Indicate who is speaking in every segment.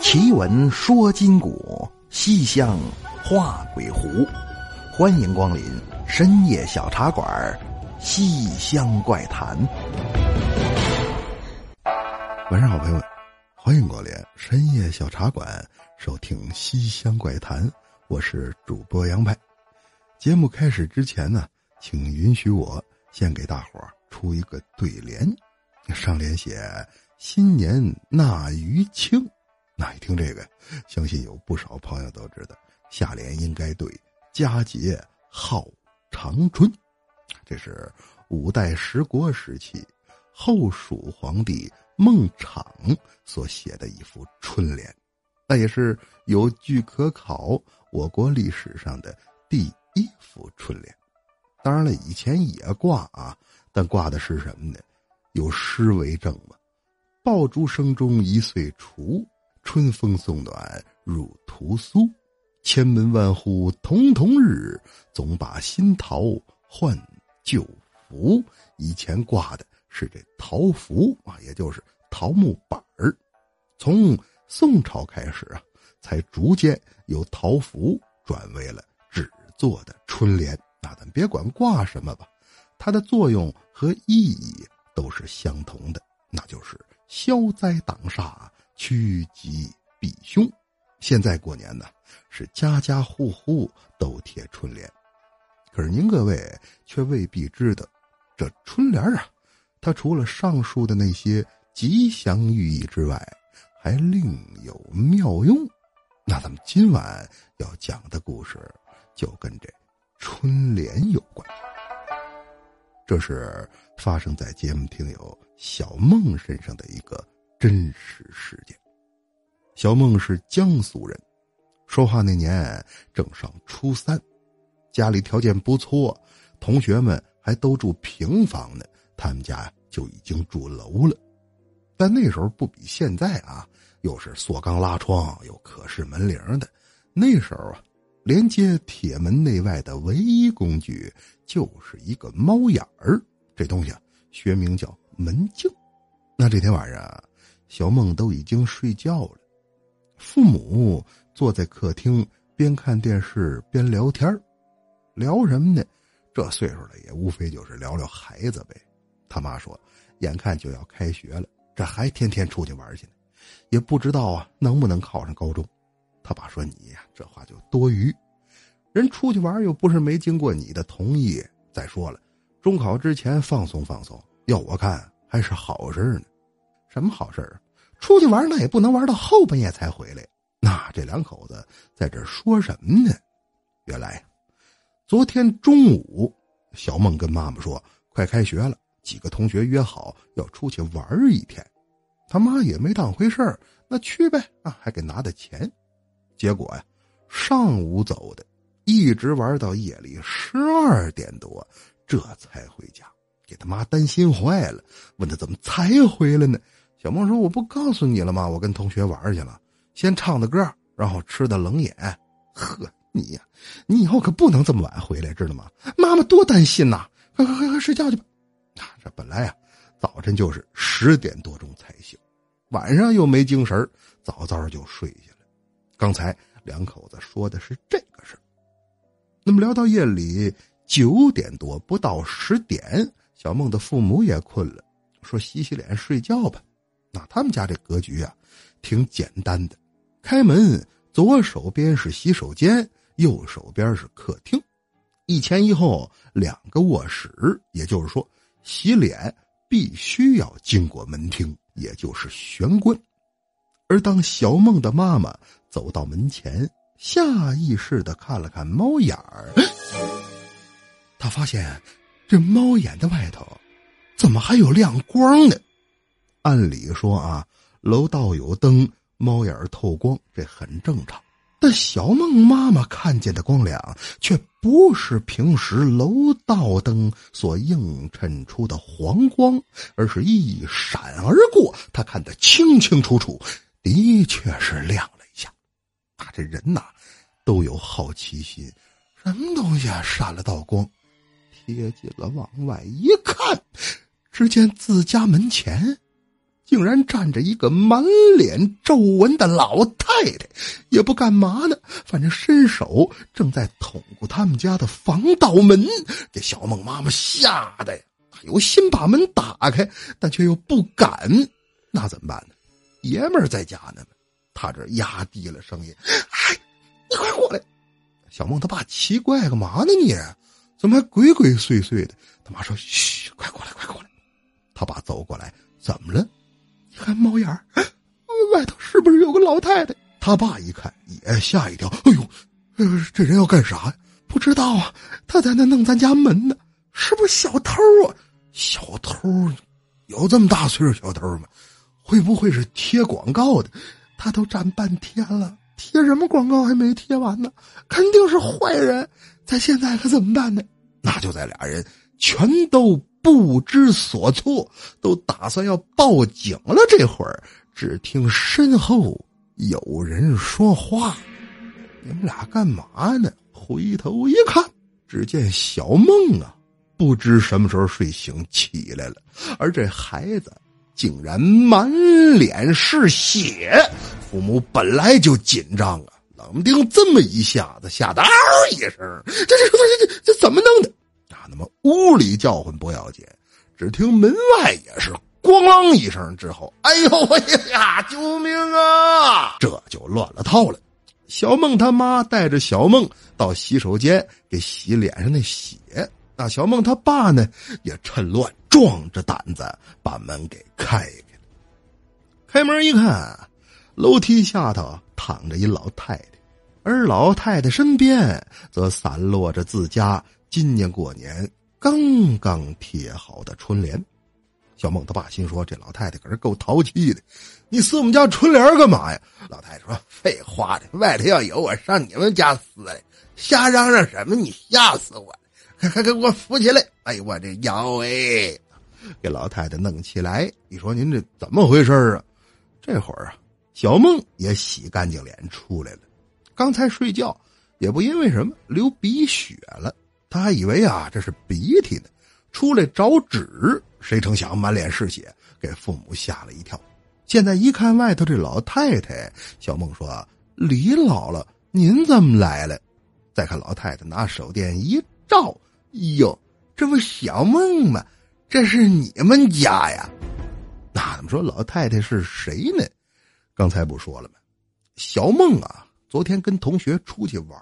Speaker 1: 奇闻说今古，西厢画鬼狐。欢迎光临深夜小茶馆，《西厢怪谈》。晚上好，朋友们，欢迎光临深夜小茶馆，收听《西厢怪谈》。我是主播杨派。节目开始之前呢，请允许我先给大伙儿出一个对联。上联写“新年纳余庆”，那一听这个，相信有不少朋友都知道，下联应该对“佳节号长春”。这是五代十国时期后蜀皇帝孟昶所写的一副春联，那也是有据可考我国历史上的第一副春联。当然了，以前也挂啊，但挂的是什么呢？有诗为证嘛？爆竹声中一岁除，春风送暖入屠苏。千门万户曈曈日，总把新桃换旧符。以前挂的是这桃符啊，也就是桃木板儿。从宋朝开始啊，才逐渐由桃符转为了纸做的春联。那咱别管挂什么吧，它的作用和意义。都是相同的，那就是消灾挡煞、趋吉避凶。现在过年呢，是家家户户都贴春联，可是您各位却未必知道，这春联啊，它除了上述的那些吉祥寓意之外，还另有妙用。那咱们今晚要讲的故事，就跟这春联有关。这是发生在节目听友小梦身上的一个真实事件。小梦是江苏人，说话那年正上初三，家里条件不错，同学们还都住平房呢，他们家就已经住楼了。但那时候不比现在啊，又是锁钢拉窗，有可视门铃的。那时候啊。连接铁门内外的唯一工具就是一个猫眼儿，这东西啊，学名叫门镜。那这天晚上，小梦都已经睡觉了，父母坐在客厅边看电视边聊天聊什么呢？这岁数了也无非就是聊聊孩子呗。他妈说，眼看就要开学了，这还天天出去玩去呢，也不知道啊能不能考上高中。他爸说：“你呀，这话就多余。人出去玩又不是没经过你的同意。再说了，中考之前放松放松，要我看还是好事呢。什么好事啊？出去玩那也不能玩到后半夜才回来。那这两口子在这说什么呢？原来，昨天中午，小梦跟妈妈说，快开学了，几个同学约好要出去玩一天。他妈也没当回事儿，那去呗啊，还给拿的钱。”结果呀，上午走的，一直玩到夜里十二点多，这才回家，给他妈担心坏了，问他怎么才回来呢？小梦说：“我不告诉你了吗？我跟同学玩去了，先唱的歌，然后吃的冷饮。呵，你呀，你以后可不能这么晚回来，知道吗？妈妈多担心呐！快快快快睡觉去吧。这本来啊，早晨就是十点多钟才醒，晚上又没精神早早就睡下了。刚才两口子说的是这个事那么聊到夜里九点多不到十点，小梦的父母也困了，说洗洗脸睡觉吧。那他们家这格局啊，挺简单的，开门左手边是洗手间，右手边是客厅，一前一后两个卧室，也就是说洗脸必须要经过门厅，也就是玄关。而当小梦的妈妈走到门前，下意识的看了看猫眼儿，他发现这猫眼的外头怎么还有亮光呢？按理说啊，楼道有灯，猫眼透光，这很正常。但小梦妈妈看见的光亮，却不是平时楼道灯所映衬出的黄光，而是一闪而过，她看得清清楚楚。的确是亮了一下，啊，这人呐，都有好奇心，什么东西啊，闪了道光，贴近了往外一看，只见自家门前，竟然站着一个满脸皱纹的老太太，也不干嘛呢，反正伸手正在捅咕他们家的防盗门，这小梦妈妈吓得呀，有心把门打开，但却又不敢，那怎么办呢？爷们儿在家呢他这压低了声音：“哎，你快过来！”小梦他爸奇怪，干嘛呢你？怎么还鬼鬼祟祟的？他妈说：“嘘，快过来，快过来！”他爸走过来，怎么了？看猫眼儿，外头是不是有个老太太？他爸一看也吓一跳，哎呦，这人要干啥呀？不知道啊，他在那弄咱家门呢，是不是小偷啊？小偷？有这么大岁数小偷吗？会不会是贴广告的？他都站半天了，贴什么广告还没贴完呢？肯定是坏人。咱现在可怎么办呢？那就在俩人全都。不知所措，都打算要报警了。这会儿，只听身后有人说话：“你们俩干嘛呢？”回头一看，只见小梦啊，不知什么时候睡醒起来了，而这孩子竟然满脸是血。父母本来就紧张啊，冷不丁这么一下子，吓得嗷一声：“这这这这这怎么弄的？”屋里叫唤不要紧，只听门外也是咣啷一声之后，哎呦喂呀！救命啊！这就乱了套了。小梦他妈带着小梦到洗手间给洗脸上的血。那小梦他爸呢，也趁乱壮着胆子把门给开开了。开门一看，楼梯下头躺着一老太太，而老太太身边则散落着自家。今年过年刚刚贴好的春联，小梦他爸心说：“这老太太可是够淘气的，你撕我们家春联干嘛呀？”老太太说：“废话的，外头要有我上你们家撕来，瞎嚷嚷什么？你吓死我！快快给我扶起来！哎呦，我这腰哎！给老太太弄起来。你说您这怎么回事啊？这会儿啊，小梦也洗干净脸出来了，刚才睡觉也不因为什么流鼻血了。他还以为啊这是鼻涕呢，出来找纸，谁成想满脸是血，给父母吓了一跳。现在一看外头这老太太，小梦说：“李姥姥，您怎么来了？”再看老太太拿手电一照，哟，这不小梦吗？这是你们家呀？那怎么说老太太是谁呢？刚才不说了吗？小梦啊，昨天跟同学出去玩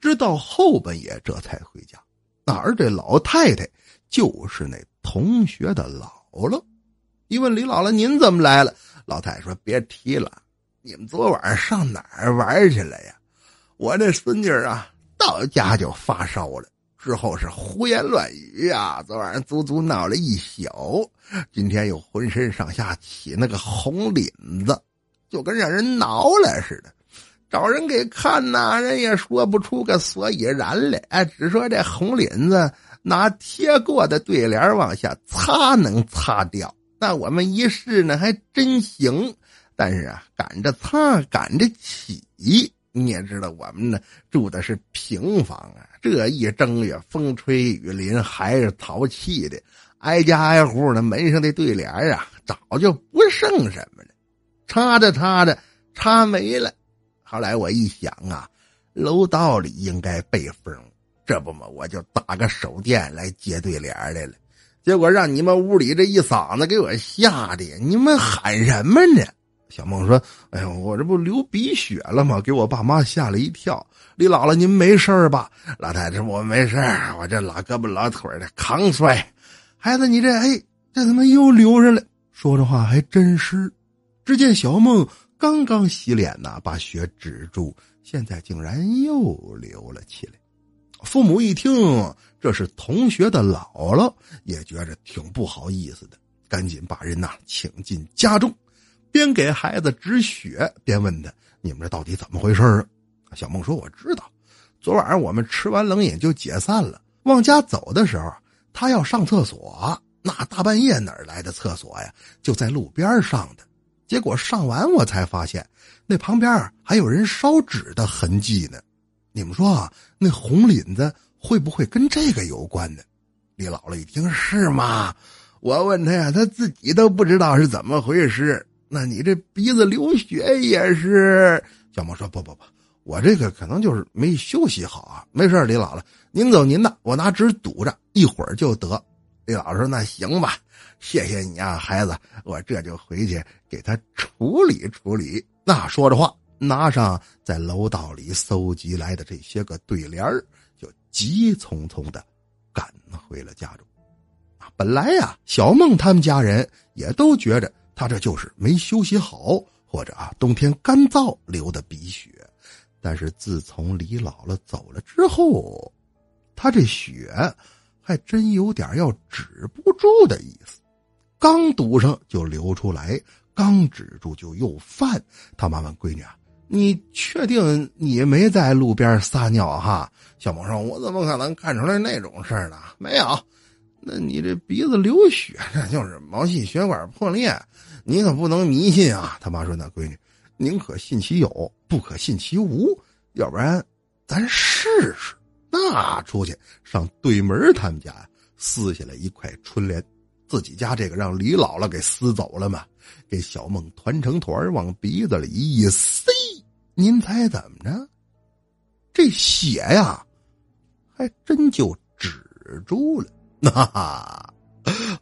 Speaker 1: 直到后半夜这才回家，哪儿这老太太就是那同学的姥姥。一问李姥姥：“您怎么来了？”老太太说：“别提了，你们昨晚上哪儿玩去了呀？我这孙女啊，到家就发烧了，之后是胡言乱语啊，昨晚上足足闹了一宿，今天又浑身上下起那个红领子，就跟让人挠了似的。”找人给看呐，人也说不出个所以然来。哎，只说这红领子拿贴过的对联往下擦能擦掉。那我们一试呢，还真行。但是啊，赶着擦，赶着起。你也知道，我们呢住的是平房啊，这一正月风吹雨淋，还是淘气的。挨家挨户的门上的对联啊，早就不剩什么了，擦着擦着，擦没了。后来我一想啊，楼道里应该被封，这不嘛，我就打个手电来接对联来了。结果让你们屋里这一嗓子给我吓的，你们喊什么呢？小梦说：“哎呦，我这不流鼻血了吗？给我爸妈吓了一跳。”李姥姥，您没事吧？老太太，我没事我这老胳膊老腿的扛摔。孩子，你这哎，这怎么又流上了？说着话还真是。只见小梦。刚刚洗脸呢，把血止住，现在竟然又流了起来。父母一听这是同学的姥姥，也觉着挺不好意思的，赶紧把人呐请进家中，边给孩子止血，边问他：“你们这到底怎么回事啊？”小梦说：“我知道，昨晚上我们吃完冷饮就解散了，往家走的时候，他要上厕所，那大半夜哪来的厕所呀？就在路边上的。”结果上完，我才发现那旁边还有人烧纸的痕迹呢。你们说啊那红领子会不会跟这个有关呢？李姥姥一听是吗？我问他呀，他自己都不知道是怎么回事。那你这鼻子流血也是？小梦说：“不不不，我这个可能就是没休息好啊。没事李姥姥，您走您的，我拿纸堵着，一会儿就得。”李姥姥说：“那行吧，谢谢你啊，孩子，我这就回去给他处理处理。”那说着话，拿上在楼道里搜集来的这些个对联就急匆匆的赶回了家中。啊本来呀，小梦他们家人也都觉着他这就是没休息好，或者啊冬天干燥流的鼻血。但是自从李姥姥走了之后，他这血还真有点要止不住的意思。刚堵上就流出来，刚止住就又犯。他妈问闺女啊：“你确定你没在路边撒尿哈？”小萌说：“我怎么可能干出来那种事儿呢？没有。”那你这鼻子流血，那就是毛细血管破裂，你可不能迷信啊！他妈说：“那闺女，宁可信其有，不可信其无，要不然咱试试。”那出去上对门他们家撕下来一块春联，自己家这个让李姥姥给撕走了嘛，给小梦团成团往鼻子里一塞，您猜怎么着？这血呀，还真就止住了。那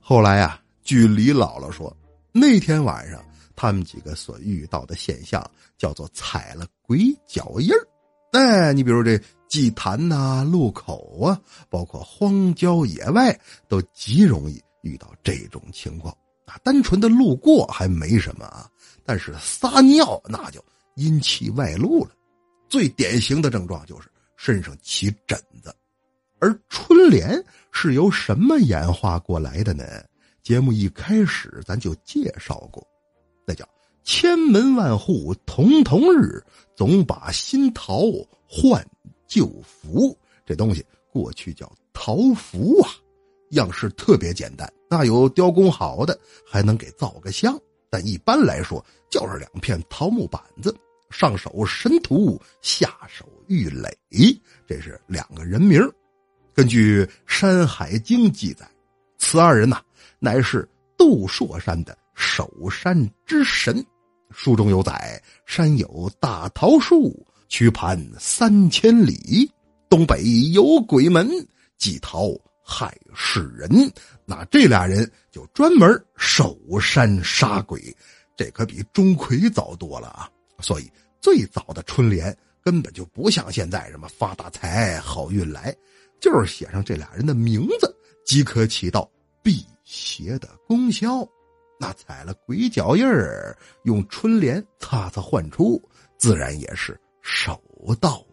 Speaker 1: 后来呀，据李姥姥说，那天晚上他们几个所遇到的现象叫做踩了鬼脚印儿。哎，你比如这祭坛呐、路口啊，包括荒郊野外，都极容易遇到这种情况啊。单纯的路过还没什么啊，但是撒尿那就阴气外露了。最典型的症状就是身上起疹子。而春联是由什么演化过来的呢？节目一开始咱就介绍过，那叫“千门万户曈曈日，总把新桃换旧符”。这东西过去叫桃符啊，样式特别简单，那有雕工好的还能给造个像，但一般来说就是两片桃木板子，上手神荼，下手玉垒，这是两个人名根据《山海经》记载，此二人呐，乃是杜朔山的守山之神。书中有载：山有大桃树，曲盘三千里，东北有鬼门，祭桃害世人。那这俩人就专门守山杀鬼，这可比钟馗早多了啊！所以最早的春联根本就不像现在什么发大财、好运来。就是写上这俩人的名字，即可起到辟邪的功效。那踩了鬼脚印儿，用春联擦擦换出，自然也是手到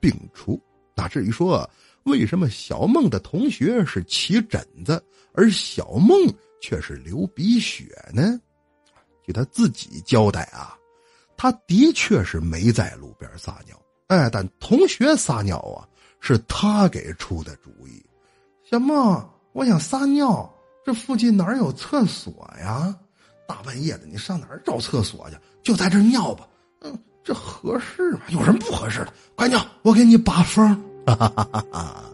Speaker 1: 病除。那至于说为什么小梦的同学是起疹子，而小梦却是流鼻血呢？据他自己交代啊，他的确是没在路边撒尿，哎，但同学撒尿啊。是他给出的主意，小梦，我想撒尿，这附近哪有厕所呀？大半夜的，你上哪儿找厕所去？就在这尿吧。嗯，这合适吗？有什么不合适的？快尿，我给你把风。哈哈哈哈！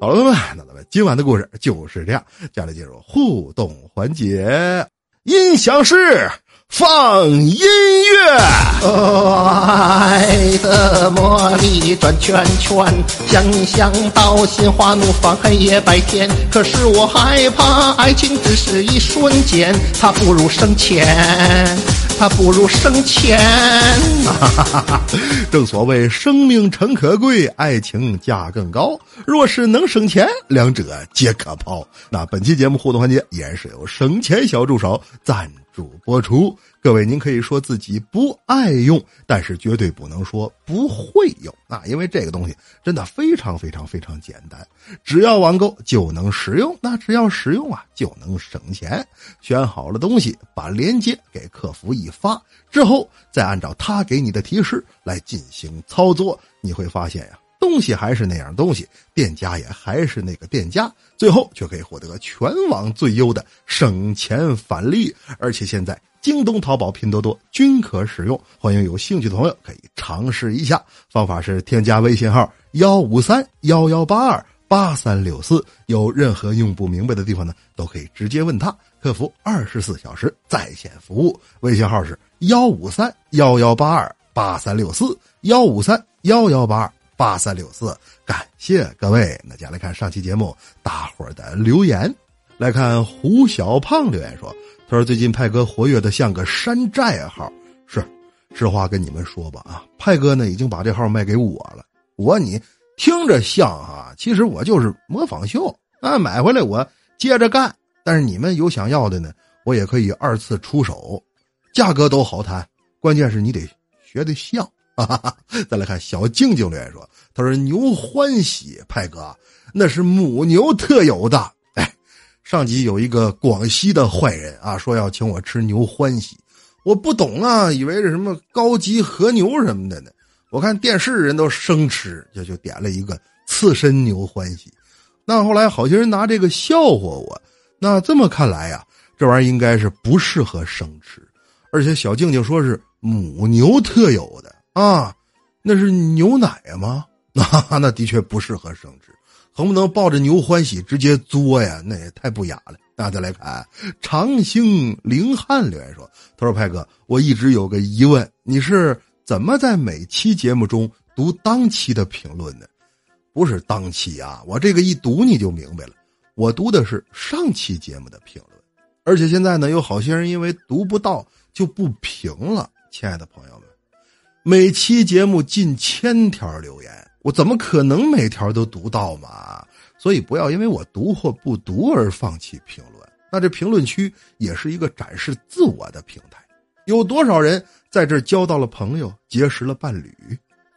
Speaker 1: 好了，朋友们，那咱们今晚的故事就是这样。接下来进入互动环节，音响师。放音乐，
Speaker 2: 爱的魔力转圈圈，想象到心花怒放黑夜白天。可是我害怕爱情只是一瞬间，它不如生钱，它不如生钱。
Speaker 1: 正所谓生命诚可贵，爱情价更高。若是能省钱，两者皆可抛。那本期节目互动环节依然是由省钱小助手赞。主播出，各位您可以说自己不爱用，但是绝对不能说不会用啊！因为这个东西真的非常非常非常简单，只要网购就能使用，那只要使用啊就能省钱。选好了东西，把链接给客服一发之后，再按照他给你的提示来进行操作，你会发现呀。东西还是那样东西，店家也还是那个店家，最后却可以获得全网最优的省钱返利，而且现在京东、淘宝、拼多多均可使用。欢迎有兴趣的朋友可以尝试一下，方法是添加微信号幺五三幺幺八二。八三六四。有任何用不明白的地方呢，都可以直接问他，客服二十四小时在线服务。微信号是幺五三幺幺八二八三六四幺五三幺幺八二八三六四。感谢各位。那接下来看上期节目大伙儿的留言，来看胡小胖留言说：“他说最近派哥活跃的像个山寨号。”是。实话跟你们说吧啊，派哥呢已经把这号卖给我了。我你听着像啊，其实我就是模仿秀啊，买回来我接着干。但是你们有想要的呢，我也可以二次出手，价格都好谈。关键是你得学的像。哈 哈再来看小静静留言说：“他说牛欢喜派哥那是母牛特有的。哎，上集有一个广西的坏人啊，说要请我吃牛欢喜。”我不懂啊，以为是什么高级和牛什么的呢。我看电视人都生吃，就就点了一个刺身牛欢喜。那后来好些人拿这个笑话我。那这么看来呀，这玩意儿应该是不适合生吃。而且小静静说是母牛特有的啊，那是牛奶吗？那那的确不适合生吃。能不能抱着牛欢喜直接作呀？那也太不雅了。大家来看，长兴凌汉留言说：“他说派哥，我一直有个疑问，你是怎么在每期节目中读当期的评论呢？不是当期啊，我这个一读你就明白了，我读的是上期节目的评论。而且现在呢，有好些人因为读不到就不评了。亲爱的朋友们，每期节目近千条留言。”我怎么可能每条都读到嘛？所以不要因为我读或不读而放弃评论。那这评论区也是一个展示自我的平台。有多少人在这交到了朋友，结识了伴侣，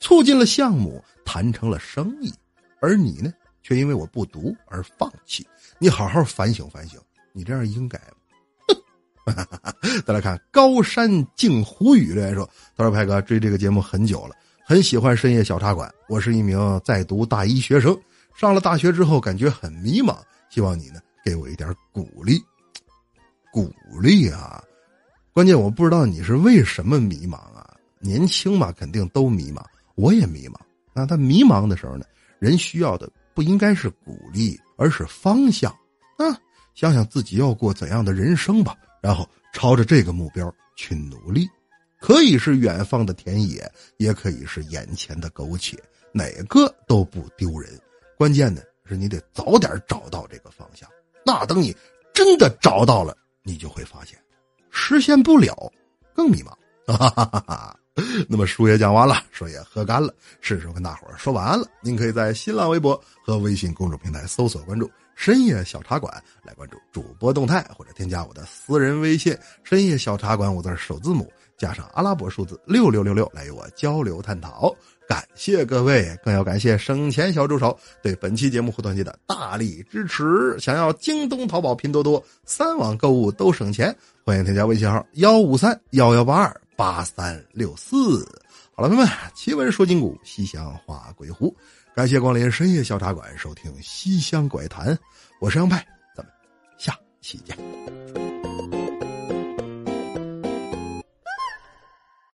Speaker 1: 促进了项目，谈成了生意，而你呢，却因为我不读而放弃。你好好反省反省，你这样应该吗？再来看高山静湖雨留言说：“他说派哥追这个节目很久了。”很喜欢深夜小茶馆。我是一名在读大一学生，上了大学之后感觉很迷茫，希望你呢给我一点鼓励。鼓励啊！关键我不知道你是为什么迷茫啊？年轻嘛，肯定都迷茫，我也迷茫。那他迷茫的时候呢，人需要的不应该是鼓励，而是方向啊！想想自己要过怎样的人生吧，然后朝着这个目标去努力。可以是远方的田野，也可以是眼前的苟且，哪个都不丢人。关键呢是你得早点找到这个方向。那等你真的找到了，你就会发现，实现不了，更迷茫。哈哈哈哈那么书也讲完了，水也喝干了，是时候跟大伙儿说晚安了。您可以在新浪微博和微信公众平台搜索关注“深夜小茶馆”，来关注主播动态，或者添加我的私人微信“深夜小茶馆”五字首字母。加上阿拉伯数字六六六六来与我交流探讨，感谢各位，更要感谢省钱小助手对本期节目互动节的大力支持。想要京东、淘宝、拼多多三网购物都省钱，欢迎添加微信号幺五三幺幺八二八三六四。好了，朋友们，奇闻说今古，西厢话鬼狐，感谢光临深夜小茶馆，收听西厢怪谈，我是杨派，咱们下期见。